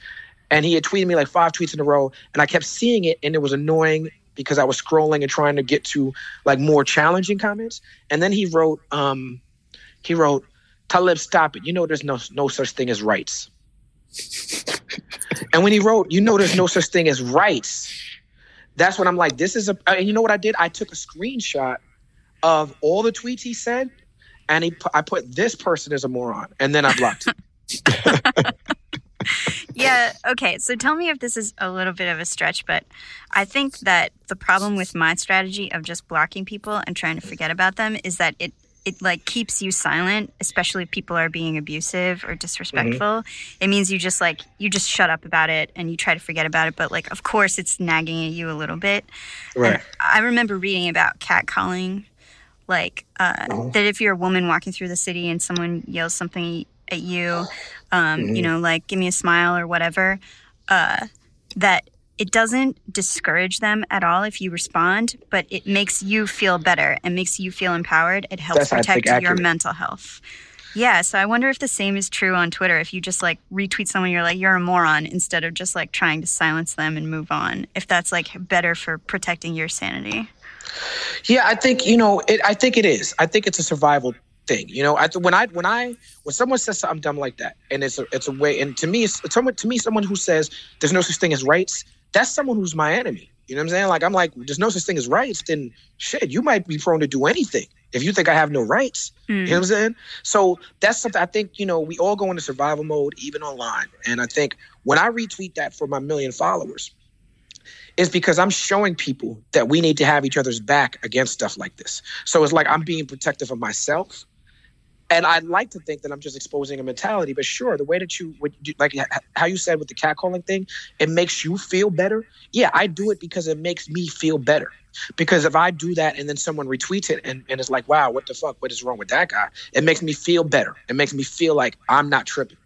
A: And he had tweeted me like five tweets in a row, and I kept seeing it, and it was annoying because I was scrolling and trying to get to like more challenging comments. And then he wrote, um, he wrote, Talib, stop it. You know there's no no such thing as rights. and when he wrote, you know there's no such thing as rights, that's when I'm like, this is a. And you know what I did? I took a screenshot of all the tweets he said, and he I put this person as a moron, and then I blocked him.
B: yeah okay so tell me if this is a little bit of a stretch but i think that the problem with my strategy of just blocking people and trying to forget about them is that it it like keeps you silent especially if people are being abusive or disrespectful. It means you just like you just shut up about it and you try to forget about it but like of course it's nagging at you a little bit.
A: Right.
B: I remember reading about catcalling, like uh, that if you're a woman walking through the city and someone yells something at you, um, you know, like "give me a smile" or whatever, uh, that it doesn't discourage them at all if you respond, but it makes you feel better and makes you feel empowered. It helps
A: That's,
B: protect your
A: accurate.
B: mental health. Yeah, so I wonder if the same is true on Twitter. If you just like retweet someone, you're like, you're a moron, instead of just like trying to silence them and move on. If that's like better for protecting your sanity.
A: Yeah, I think you know. It, I think it is. I think it's a survival thing. You know, I, when I when I when someone says something dumb like that, and it's a it's a way, and to me, it's someone to me someone who says there's no such thing as rights. That's someone who's my enemy. You know what I'm saying? Like I'm like, there's no such thing as rights. Then shit, you might be prone to do anything if you think I have no rights. You know what I'm saying? So that's something I think, you know, we all go into survival mode, even online. And I think when I retweet that for my million followers, is because I'm showing people that we need to have each other's back against stuff like this. So it's like I'm being protective of myself. And I'd like to think that I'm just exposing a mentality, but sure, the way that you, you like how you said with the catcalling thing, it makes you feel better. Yeah, I do it because it makes me feel better. Because if I do that and then someone retweets it and, and it's like, wow, what the fuck? What is wrong with that guy? It makes me feel better. It makes me feel like I'm not tripping.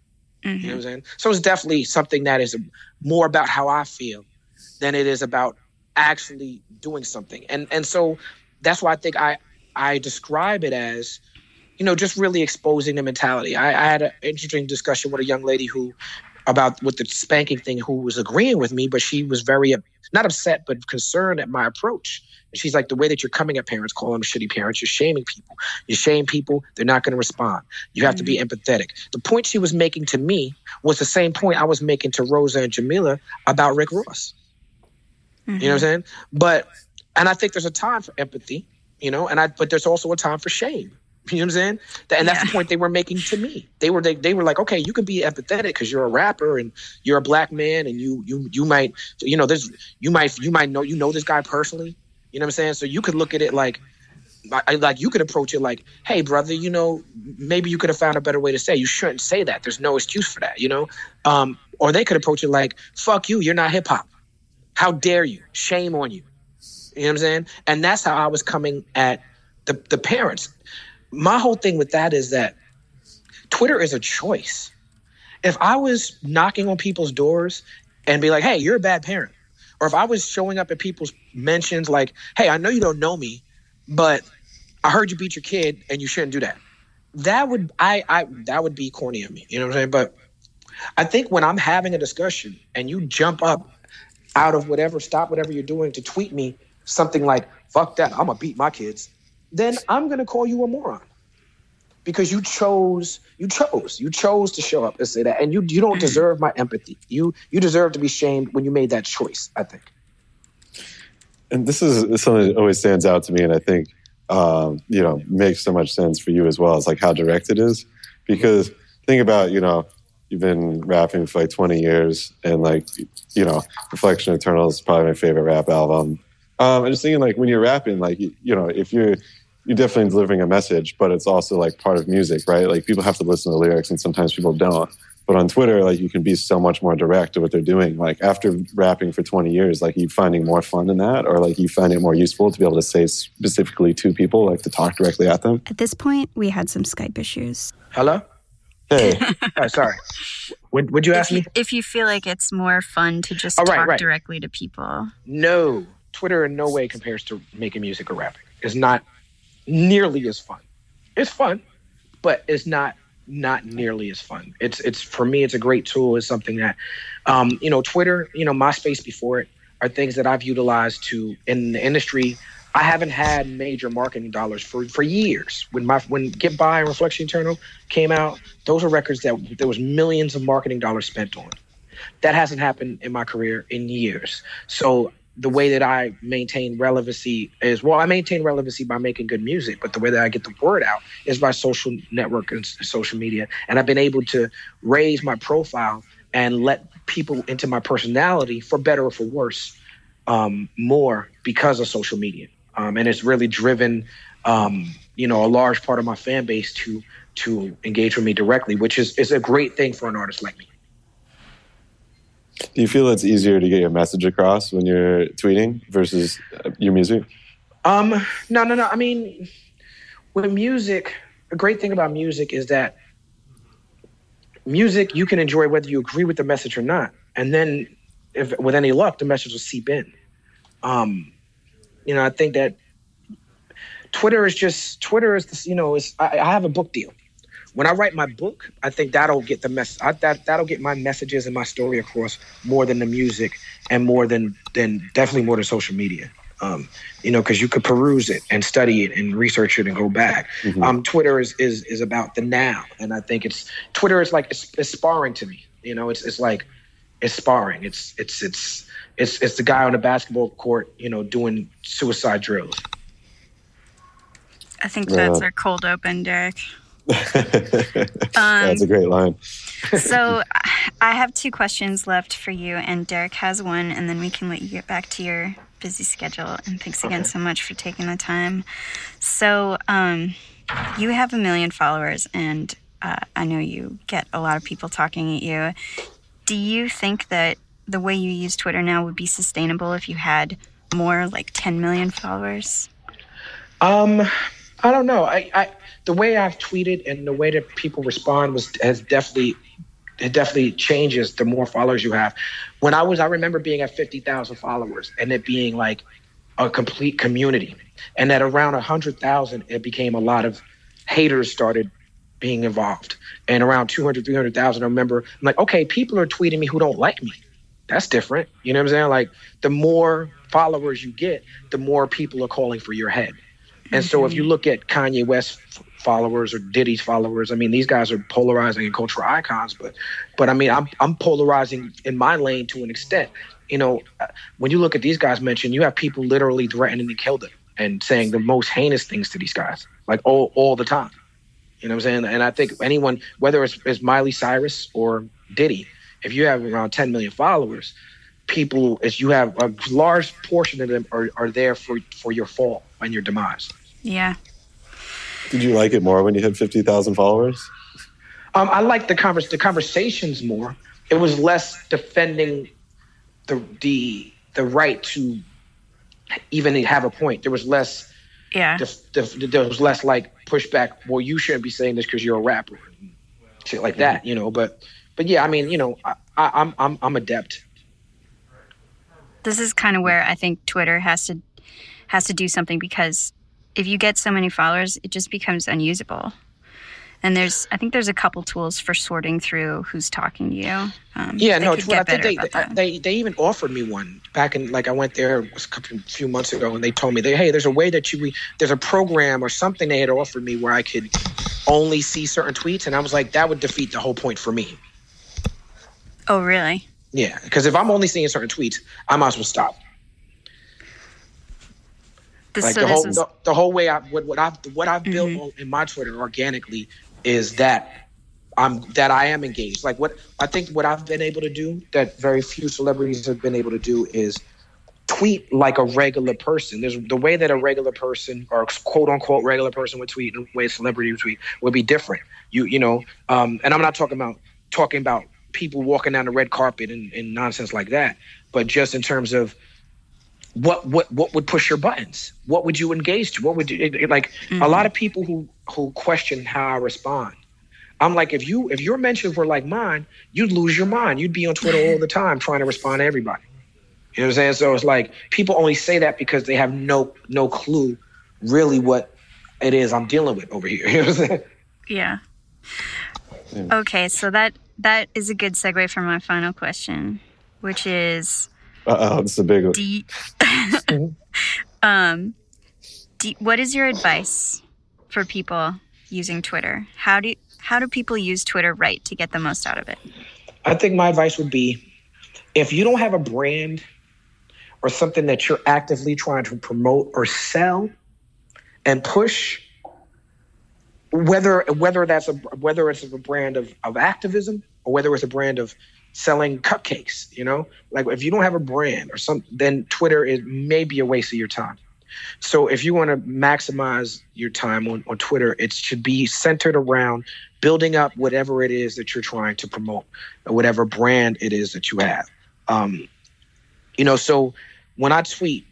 A: You know mm-hmm. what I'm saying? So it's definitely something that is more about how I feel than it is about actually doing something. And and so that's why I think I I describe it as, you know, just really exposing the mentality. I, I had an interesting discussion with a young lady who about with the spanking thing who was agreeing with me, but she was very not upset but concerned at my approach. And she's like, the way that you're coming at parents, calling them shitty parents, you're shaming people. You shame people, they're not going to respond. You have to be mm. empathetic. The point she was making to me was the same point I was making to Rosa and Jamilah about Rick Ross. You know what I'm mm-hmm. saying? But and I think there's a time for empathy, you know, and I but there's also a time for shame. You know what I'm saying? And that's the point they were making to me. They were they, they were like, okay, you can be empathetic because you're a rapper and you're a black man and you you you might you know there's you might you might know you know this guy personally. You know what I'm saying? So you could look at it like like you could approach it like, hey brother, you know maybe you could have found a better way to say. it. You shouldn't say that. There's no excuse for that. You know, um, or they could approach it like, fuck you, you're not hip hop. How dare you? Shame on you. You know what I'm saying? And that's how I was coming at the, the parents. My whole thing with that is that Twitter is a choice. If I was knocking on people's doors and be like, hey, you're a bad parent, or if I was showing up at people's mentions like, hey, I know you don't know me, but I heard you beat your kid and you shouldn't do that. That would I I that would be corny of me. You know what I'm saying? But I think when I'm having a discussion and you jump up out of whatever, stop whatever you're doing to tweet me something like, fuck that, I'm gonna beat my kids, then I'm gonna call you a moron. Because you chose, you chose, you chose to show up and say that. And you you don't deserve my empathy. You you deserve to be shamed when you made that choice, I think.
G: and this is something that always stands out to me and i think um, you know makes so much sense for you as well it's like how direct it is because think about you know you've been rapping for like 20 years and like you know reflection eternal is probably my favorite rap album um, i'm just thinking like when you're rapping like you, you know if you're you're definitely delivering a message but it's also like part of music right like people have to listen to the lyrics and sometimes people don't but on Twitter, like you can be so much more direct to what they're doing. Like after rapping for 20 years, like you finding more fun in that, or like you find it more useful to be able to say specifically to people, like to talk directly at them.
E: At this point, we had some Skype issues.
A: Hello?
G: Hey,
A: Oh, sorry. Would would you ask
B: if, you,
A: me?
B: if you feel like it's more fun to just
A: Oh, right,
B: talk
A: right.
B: directly to people.
A: No. Twitter in no way compares to making music or rapping. It's not nearly as fun. It's fun, but it's not not nearly as fun. It's it's for me it's a great tool. It's something that um, you know, Twitter, you know, MySpace before it are things that I've utilized to in the industry. I haven't had major marketing dollars for for years. When my when Get By and Reflection Eternal came out, those are records that there was millions of marketing dollars spent on. That hasn't happened in my career in years. So the way that I maintain relevancy is well, I maintain relevancy by making good music, but the way that I get the word out is by social network and social media. And I've been able to raise my profile and let people into my personality, for better or for worse, um, more because of social media. Um, and it's really driven, um, you know, a large part of my fan base to to engage with me directly, which is is a great thing for an artist like me.
G: Do you feel it's easier to get your message across when you're tweeting versus uh, your music?
A: Um, no, no, no. I mean, with music, a great thing about music is that music you can enjoy whether you agree with the message or not. And then if with any luck, the message will seep in. Um, you know, I think that Twitter is just Twitter is this, you know, is I, I have a book deal. When I write my book, I think that'll get the mess. I, that that'll get my messages and my story across more than the music and more than than definitely more than social media. Um, you know, because you could peruse it and study it and research it and go back.
G: Mhm.
A: Um, Twitter is, is is about the now, and I think it's Twitter is like it's, it's sparring to me. You know, it's it's like it's sparring. It's it's it's it's it's the guy on the basketball court, you know, doing suicide drills.
B: I think that's
G: Yeah.
B: our cold open, Derek.
G: That's a great line.
B: so I have two questions left for you, and Derek has one, and then we can let you get back to your busy schedule. And thanks again
H: Okay.
B: so much for taking the time. So, um, you have a million followers, and uh, I know you get a lot of people talking at you. Do you think that the way you use Twitter now would be sustainable if you had more, like 10 million followers?
A: Um, I don't know. I, I the way I've tweeted and the way that people respond was has definitely it definitely changes the more followers you have. When I was, I remember being at fifty thousand followers and it being like a complete community, and at around hundred thousand, it became a lot of haters started being involved, and around 200, 300,000, I remember I'm like, okay, people are tweeting me who don't like me. That's different. You know what I'm saying? Like the more followers you get, the more people are calling for your head. And so if you mm-hmm. look at Kanye West followers or Diddy's followers, I mean these guys are polarizing and cultural icons, but but I mean I'm I'm polarizing in my lane to an extent. You know, uh, when you look at these guys mentioned, you have people literally threatening to kill them and saying the most heinous things to these guys, like all all the time. You know what I'm saying? And I think anyone, whether it's, it's Miley Cyrus or Diddy, if you have around 10 million followers, people, as you have a large portion of them are, are there for, for your fall and your demise.
B: Yeah.
G: Did you like it more when you had 50,000 followers?
A: Um, I like the convers the conversations more. It was less defending the the the right to even have a point. There was less.
B: Yeah.
A: def- def- there was less like pushback. Well, you shouldn't be saying this because you're a rapper, shit like that. You know, but but yeah, I mean, you know, I, I, I'm I'm I'm adept.
B: this is kind of where I think Twitter has to has to do something because if you get so many followers, it just becomes unusable. And there's, I think there's a couple tools for sorting through who's talking to you. Um,
A: Yeah, no, Twitter. I think
B: better
A: they, they, they even offered me one back in like I went there a couple few months ago, and they told me they hey, there's a way that you there's a program or something they had offered me where I could only see certain tweets, and I was like that would defeat the whole point for me.
B: Oh, really?
A: Yeah, because if I'm only seeing certain tweets, I might as well stop. Like
B: so
A: the whole the, the whole way I what, what I've what I've
B: Mm-hmm.
A: built in my Twitter organically is that I'm that I am engaged. Like what I think what I've been able to do that very few celebrities have been able to do is tweet like a regular person. There's the way that a regular person or quote unquote regular person would tweet and the way a celebrity would tweet would be different. You you know, um, and I'm not talking about talking about people walking down the red carpet and, and nonsense like that, but just in terms of what what what would push your buttons? What would you engage to? What would you it- it- like? A mm-hmm. lot of people who who question how I respond. I'm like, if you if your mentions were like mine, you'd lose your mind. You'd be on Twitter all the time trying to respond to everybody. You know what I'm saying? So it's like people only say that because they have no no clue really what it is I'm dealing with over here. You know what I'm saying?
B: yeah. Okay, so that that is a good segue for my final question, which is
G: oh, it's a big one.
B: do you, um do, what is your advice for people using Twitter? How do you, how do people use Twitter right to get the most out of it?
A: I think my advice would be if you don't have a brand or something that you're actively trying to promote or sell and push, whether whether that's a whether it's a brand of, of activism or whether it's a brand of selling cupcakes, you know, like if you don't have a brand or some, then Twitter is maybe a waste of your time. So if you want to maximize your time on, on Twitter, it should be centered around building up whatever it is that you're trying to promote, or whatever brand it is that you have. Um, you know, so when I tweet,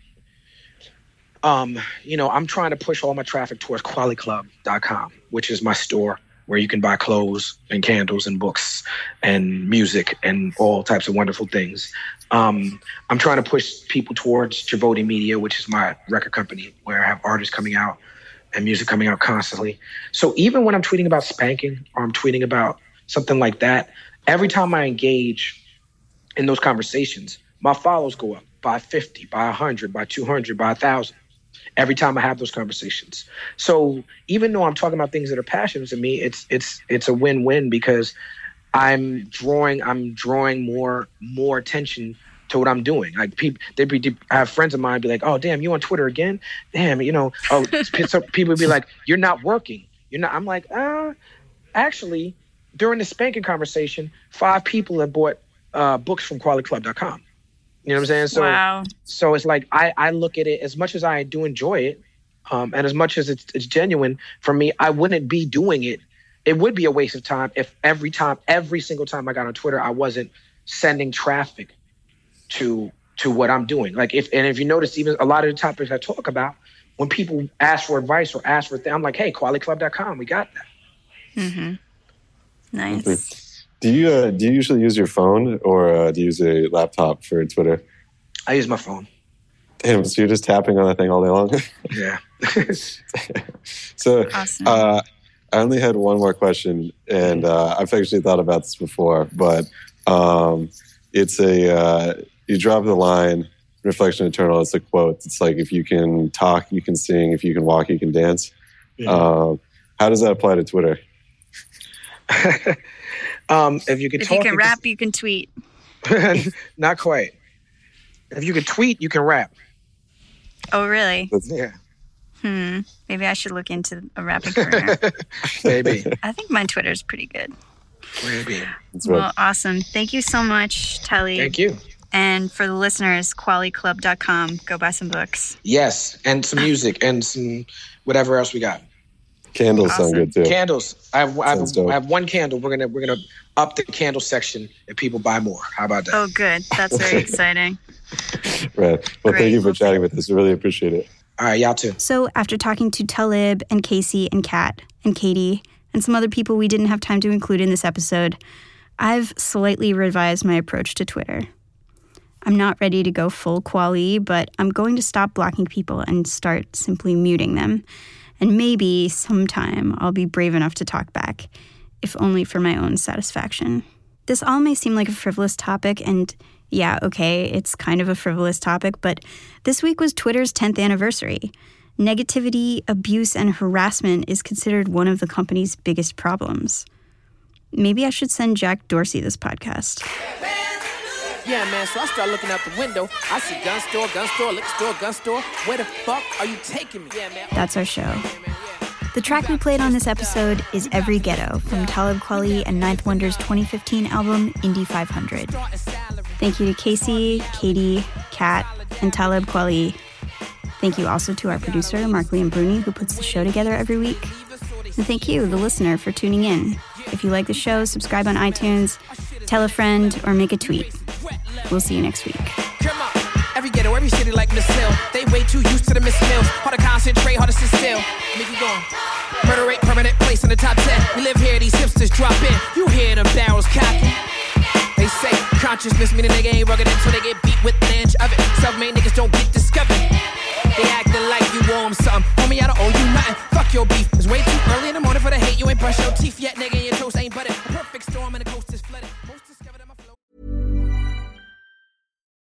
A: um, you know, I'm trying to push all my traffic towards kweliclub.com, which is my store. Where you can buy clothes and candles and books and music and all types of wonderful things. Um, I'm trying to push people towards Javotti Media, which is my record company, where I have artists coming out and music coming out constantly. So even when I'm tweeting about spanking or I'm tweeting about something like that, every time I engage in those conversations, my follows go up by 50, by 100, by 200, by 1,000 every time I have those conversations. So even though I'm talking about things that are passionate to me, it's it's it's a win-win because I'm drawing I'm drawing more more attention to what I'm doing. Like people, they'd be. I have friends of mine be like, "Oh, damn, you on Twitter again? Damn, you know." Oh, so people be like, "You're not working. You're not." I'm like, uh, actually, during the spanking conversation, five people have bought uh, books from KweliClub.com. You know what I'm saying? So,
I: wow.
A: so it's like I, I look at it as much as I do enjoy it, um, and as much as it's, it's genuine for me, I wouldn't be doing it. It would be a waste of time if every time, every single time I got on Twitter, I wasn't sending traffic to to what I'm doing. Like if and if you notice, even a lot of the topics I talk about, when people ask for advice or ask for things, I'm like, hey, kweliclub.com, we got that.
I: Mm-hmm. Nice.
G: Do you uh, do you usually use your phone or uh, do you use a laptop for Twitter?
A: I use my phone.
G: Damn, so you're just tapping on that thing all day long?
A: yeah.
G: so
I: awesome.
G: uh, I only had one more question, and uh, I've actually thought about this before, but um, it's a uh, you drop the line reflection eternal. It's a quote. It's like if you can talk, you can sing. If you can walk, you can dance.
A: Yeah.
G: Um, how does that apply to Twitter?
A: um, if you can
I: If
A: talk,
I: you can rap, you can tweet.
A: not quite. If you can tweet, you can rap.
I: Oh, really?
A: Yeah,
I: Hmm. Maybe I should look into a rapping career.
A: maybe,
I: I think my Twitter's pretty good.
A: maybe.
G: That's right.
I: Well, awesome. Thank you so much, Telly.
A: Thank you.
I: And for the listeners, kweliclub.com. Go buy some books.
A: Yes, and some music and some whatever else we got.
G: Candles sound good too.
A: Candles. I have, I have. I have one candle. We're gonna we're gonna up the candle section if people buy more. How about that?
I: Oh, good. That's very exciting.
G: Right. Well,
I: Great.
G: thank you for chatting with us. We really appreciate it.
A: All right, y'all too.
B: So, after talking to Talib and Casey and Kat and Katie and some other people we didn't have time to include in this episode, I've slightly revised my approach to Twitter. I'm not ready to go full Kweli, but I'm going to stop blocking people and start simply muting them. And maybe sometime I'll be brave enough to talk back, if only for my own satisfaction. This all may seem like a frivolous topic, and yeah, okay, it's kind of a frivolous topic, but this week was Twitter's 10th anniversary. Negativity, abuse, and harassment is considered one of the company's biggest problems. Maybe I should send Jack Dorsey this podcast.
J: Yeah, man, so I start looking out the window. I see gun store, gun store, liquor store, gun store. Where the fuck are you taking me? Yeah, man.
B: That's our show. The track we played on this episode is Every Ghetto from Talib Kweli and Ninth Wonder's 2015 album Indie 500. Thank you to Casey, Katie, Kat, and Talib Kweli. Thank you also to our producer, Mark Liam Bruni, who puts the show together every week. And thank you, the listener, for tuning in. If you like the show, subscribe on iTunes, tell a friend, or make a tweet. We'll see you next week.
J: Every ghetto, every city like Miss Hill. They way too used to the Miss Mills. Hard to concentrate, hard to sit still. Make you going. Murder rate, permanent place in the top 10. We live here, these hipsters drop in. You hear them barrels cocking. They say consciousness mean a nigga ain't rugged until they get beat with an inch of it. Self-made niggas don't get discovered. They acting like you owe something. Homie, I don't owe you nothing. Fuck your beef. It's way too early in the morning for the hate. You ain't brush your teeth yet, nigga. Your toast ain't buttered. A perfect storm and the coast is flooded.